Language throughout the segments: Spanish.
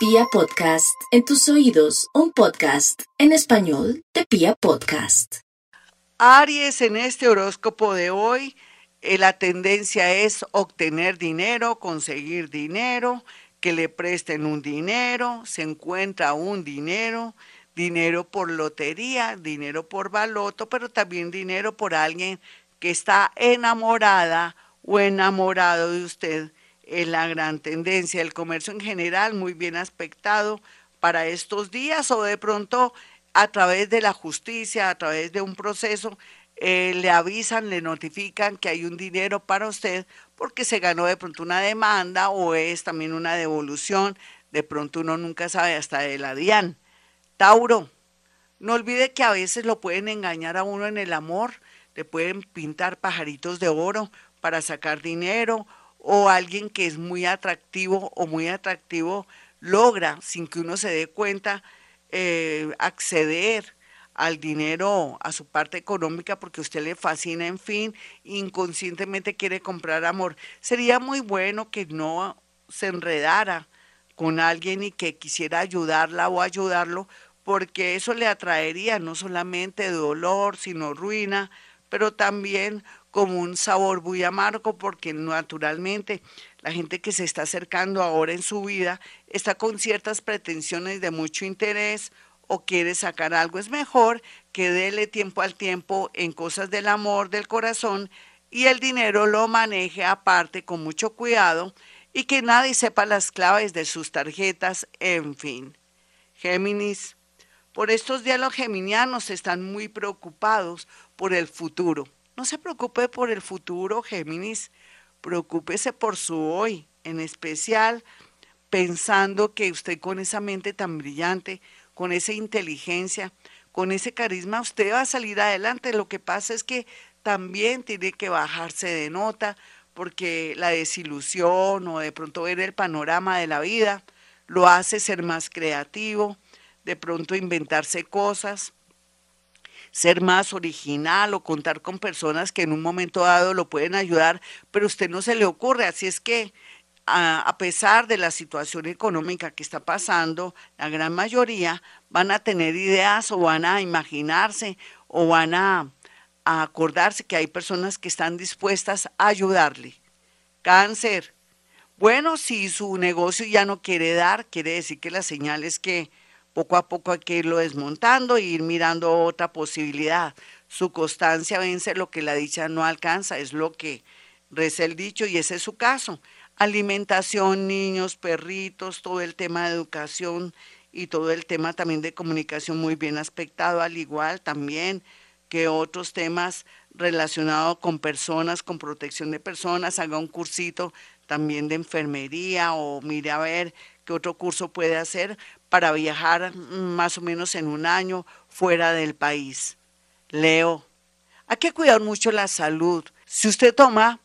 Pia Podcast, en tus oídos, un podcast en español de Pia Podcast. Aries, en este horóscopo de hoy, eh, la tendencia es obtener dinero, conseguir dinero, que le presten un dinero, se encuentra un dinero, dinero por lotería, dinero por baloto, pero también dinero por alguien que está enamorada o enamorado de usted. Es la gran tendencia. El comercio en general muy bien aspectado para estos días o de pronto a través de la justicia, a través de un proceso, eh, le avisan, le notifican que hay un dinero para usted porque se ganó de pronto una demanda o es también una devolución. De pronto uno nunca sabe hasta de la DIAN. Tauro, no olvide que a veces lo pueden engañar a uno en el amor, le pueden pintar pajaritos de oro para sacar dinero o alguien que es muy atractivo o muy atractivo logra, sin que uno se dé cuenta, eh, acceder al dinero, a su parte económica, porque usted le fascina, en fin, inconscientemente quiere comprar amor. Sería muy bueno que no se enredara con alguien y que quisiera ayudarla o ayudarlo porque eso le atraería no solamente dolor, sino ruina, pero también como un sabor muy amargo, porque naturalmente la gente que se está acercando ahora en su vida está con ciertas pretensiones de mucho interés o quiere sacar algo. Es mejor que dele tiempo al tiempo en cosas del amor, del corazón, y el dinero lo maneje aparte con mucho cuidado y que nadie sepa las claves de sus tarjetas, en fin. Géminis, por estos días los geminianos están muy preocupados por el futuro. No se preocupe por el futuro, Géminis, preocúpese por su hoy, en especial pensando que usted con esa mente tan brillante, con esa inteligencia, con ese carisma, usted va a salir adelante. Lo que pasa es que también tiene que bajarse de nota porque la desilusión o de pronto ver el panorama de la vida lo hace ser más creativo, de pronto inventarse cosas, ser más original o contar con personas que en un momento dado lo pueden ayudar, pero a usted no se le ocurre. Así es que a, pesar de la situación económica que está pasando, la gran mayoría van a tener ideas o van a imaginarse o van a, a acordarse que hay personas que están dispuestas a ayudarle. Cáncer. Bueno, si su negocio ya no quiere dar, quiere decir que la señal es que poco a poco hay que irlo desmontando e ir mirando otra posibilidad. Su constancia vence lo que la dicha no alcanza, es lo que reza el dicho y ese es su caso. Alimentación, niños, perritos, todo el tema de educación y todo el tema también de comunicación muy bien aspectado, al igual también que otros temas relacionados con personas, con protección de personas, haga un cursito también de enfermería o mire a ver qué otro curso puede hacer para viajar más o menos en un año fuera del país. Leo, hay que cuidar mucho la salud. Si usted toma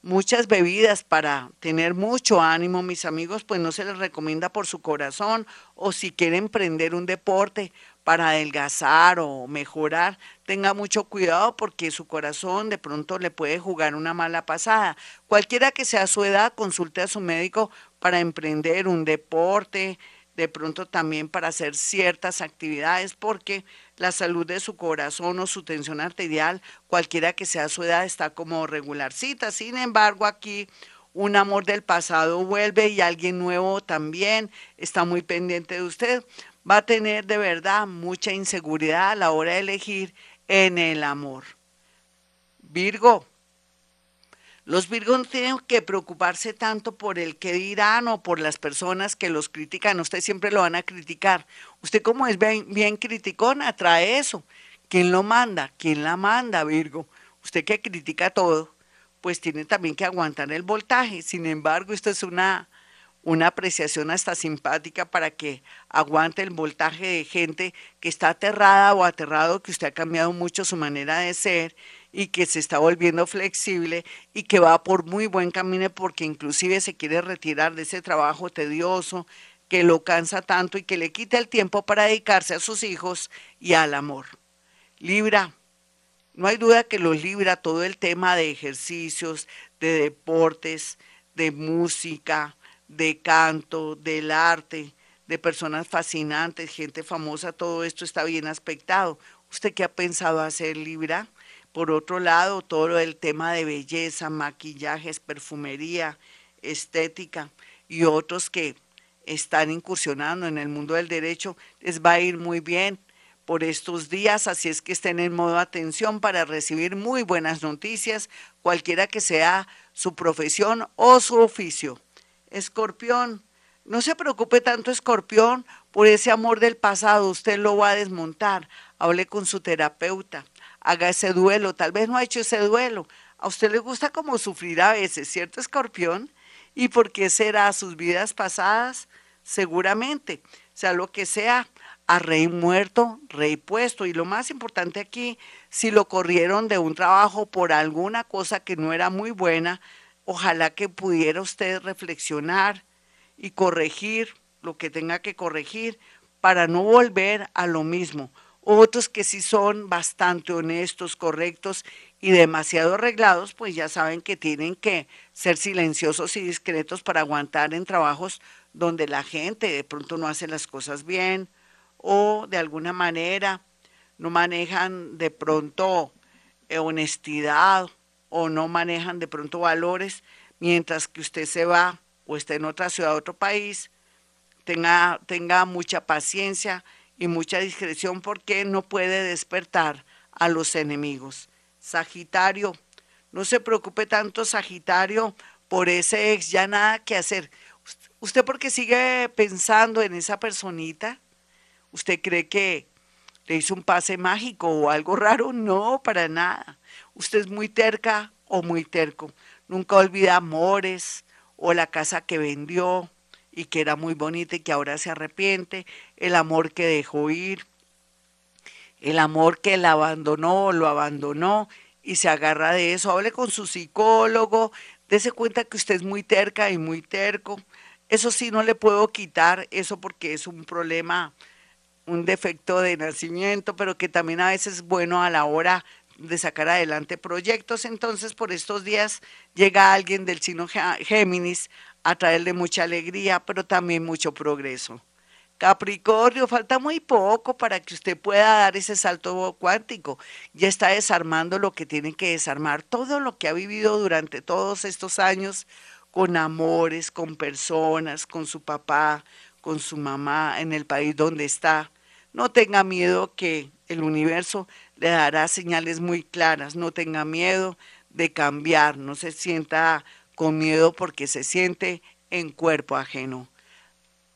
muchas bebidas para tener mucho ánimo, mis amigos, pues no se les recomienda por su corazón o si quiere emprender un deporte para adelgazar o mejorar, tenga mucho cuidado porque su corazón de pronto le puede jugar una mala pasada. Cualquiera que sea su edad, consulte a su médico para emprender un deporte, de pronto también para hacer ciertas actividades, porque la salud de su corazón o su tensión arterial, cualquiera que sea su edad, está como regularcita. Sin embargo, aquí un amor del pasado vuelve y alguien nuevo también está muy pendiente de usted. Va a tener de verdad mucha inseguridad a la hora de elegir en el amor. Virgo, los Virgos no tienen que preocuparse tanto por el que dirán o por las personas que los critican. Usted siempre lo van a criticar. Usted como es bien, bien criticona, trae eso. ¿Quién lo manda? ¿Quién la manda, Virgo? Usted que critica todo, pues tiene también que aguantar el voltaje. Sin embargo, esto es una, una apreciación hasta simpática para que aguante el voltaje de gente que está aterrada o aterrado, que usted ha cambiado mucho su manera de ser y que se está volviendo flexible y que va por muy buen camino porque inclusive se quiere retirar de ese trabajo tedioso que lo cansa tanto y que le quita el tiempo para dedicarse a sus hijos y al amor. Libra, no hay duda que los libra todo el tema de ejercicios, de deportes, de música, de canto, del arte, de personas fascinantes, gente famosa, todo esto está bien aspectado. ¿Usted qué ha pensado hacer, Libra? Por otro lado, todo el tema de belleza, maquillajes, perfumería, estética y otros que están incursionando en el mundo del derecho, les va a ir muy bien por estos días, así es que estén en modo atención para recibir muy buenas noticias, cualquiera que sea su profesión o su oficio. Escorpión, no se preocupe tanto, Escorpión, por ese amor del pasado, usted lo va a desmontar. Hable con su terapeuta, haga ese duelo, tal vez no ha hecho ese duelo. A usted le gusta como sufrir a veces, ¿cierto, Escorpión? ¿Y por qué será sus vidas pasadas? Seguramente, sea lo que sea, a rey muerto, rey puesto. Y lo más importante aquí, si lo corrieron de un trabajo por alguna cosa que no era muy buena, ojalá que pudiera usted reflexionar y corregir lo que tenga que corregir para no volver a lo mismo. Otros que sí son bastante honestos, correctos y demasiado arreglados, pues ya saben que tienen que ser silenciosos y discretos para aguantar en trabajos donde la gente de pronto no hace las cosas bien o de alguna manera no manejan de pronto eh, honestidad o no manejan de pronto valores, mientras que usted se va o está en otra ciudad, otro país, tenga, tenga mucha paciencia y mucha discreción porque no puede despertar a los enemigos. Sagitario, no se preocupe tanto, Sagitario, por ese ex, ya nada que hacer. ¿Usted porque sigue pensando en esa personita? ¿Usted cree que le hizo un pase mágico o algo raro? No, para nada. Usted es muy terca o muy terco. Nunca olvida amores o la casa que vendió y que era muy bonita y que ahora se arrepiente, el amor que dejó ir, el amor que la abandonó lo abandonó y se agarra de eso. Hable con su psicólogo, dése cuenta que usted es muy terca y muy terco. Eso sí, no le puedo quitar eso porque es un problema, un defecto de nacimiento, pero que también a veces es bueno a la hora de sacar adelante proyectos. Entonces, por estos días llega alguien del signo Géminis a traerle mucha alegría, pero también mucho progreso. Capricornio, falta muy poco para que usted pueda dar ese salto cuántico. Ya está desarmando lo que tiene que desarmar, todo lo que ha vivido durante todos estos años con amores, con personas, con su papá, con su mamá, en el país donde está. No tenga miedo que el universo le dará señales muy claras, no tenga miedo de cambiar, no se sienta con miedo porque se siente en cuerpo ajeno.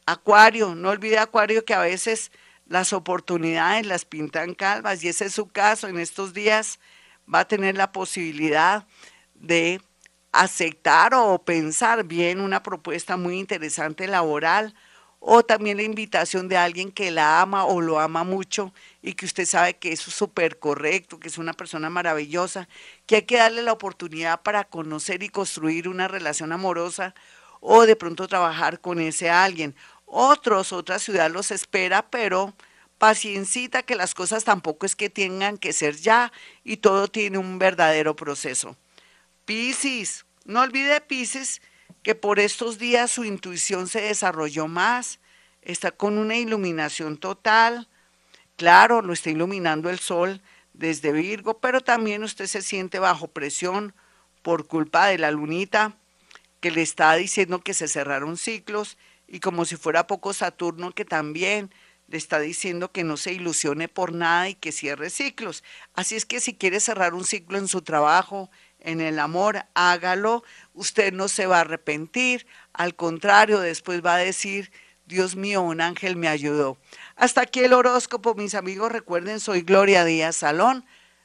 Acuario, no olvide Acuario que a veces las oportunidades las pintan calvas y ese es su caso. En estos días va a tener la posibilidad de aceptar o pensar bien una propuesta muy interesante laboral o también la invitación de alguien que la ama o lo ama mucho y que usted sabe que es súper correcto, que es una persona maravillosa, que hay que darle la oportunidad para conocer y construir una relación amorosa o de pronto trabajar con ese alguien otros, otra ciudad los espera, pero paciencita que las cosas tampoco es que tengan que ser ya y todo tiene un verdadero proceso. Piscis, no olvide Piscis que por estos días su intuición se desarrolló más, está con una iluminación total. Claro, lo está iluminando el sol desde Virgo, pero también usted se siente bajo presión por culpa de la lunita que le está diciendo que se cerraron ciclos y como si fuera poco Saturno que también le está diciendo que no se ilusione por nada y que cierre ciclos. Así es que si quiere cerrar un ciclo en su trabajo, en el amor, hágalo. Usted no se va a arrepentir, al contrario, después va a decir, Dios mío, un ángel me ayudó. Hasta aquí el horóscopo, mis amigos. Recuerden, soy Gloria Díaz Salón.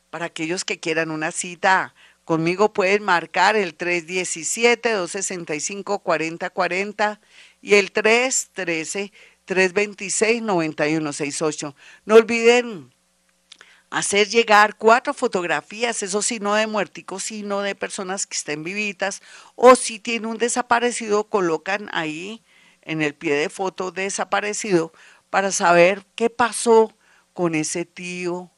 Para aquellos que quieran una cita conmigo pueden marcar el 317-265-4040 y el 313-326-9168. No olviden hacer llegar cuatro fotografías, eso sí, no de muerticos, sino de personas que estén vivitas, o si tiene un desaparecido, colocan ahí en el pie de foto desaparecido para saber qué pasó con ese tío,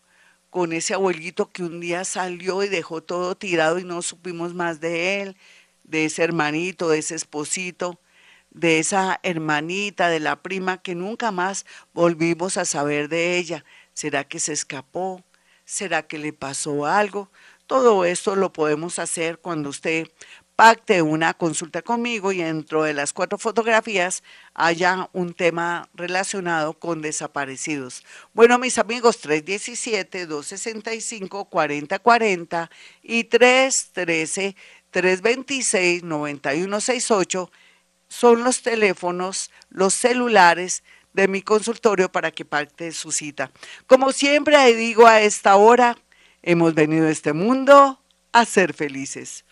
con ese abuelito que un día salió y dejó todo tirado y no supimos más de él, de ese hermanito, de ese esposito de esa hermanita, de la prima que nunca más volvimos a saber de ella. ¿Será que se escapó? ¿Será que le pasó algo? Todo esto lo podemos hacer cuando usted pacte una consulta conmigo y dentro de las cuatro fotografías haya un tema relacionado con desaparecidos. Bueno, mis amigos, 317-265-4040 y 313-326-9168 son los teléfonos, los celulares de mi consultorio para que pacte su cita. Como siempre digo a esta hora, hemos venido a este mundo a ser felices.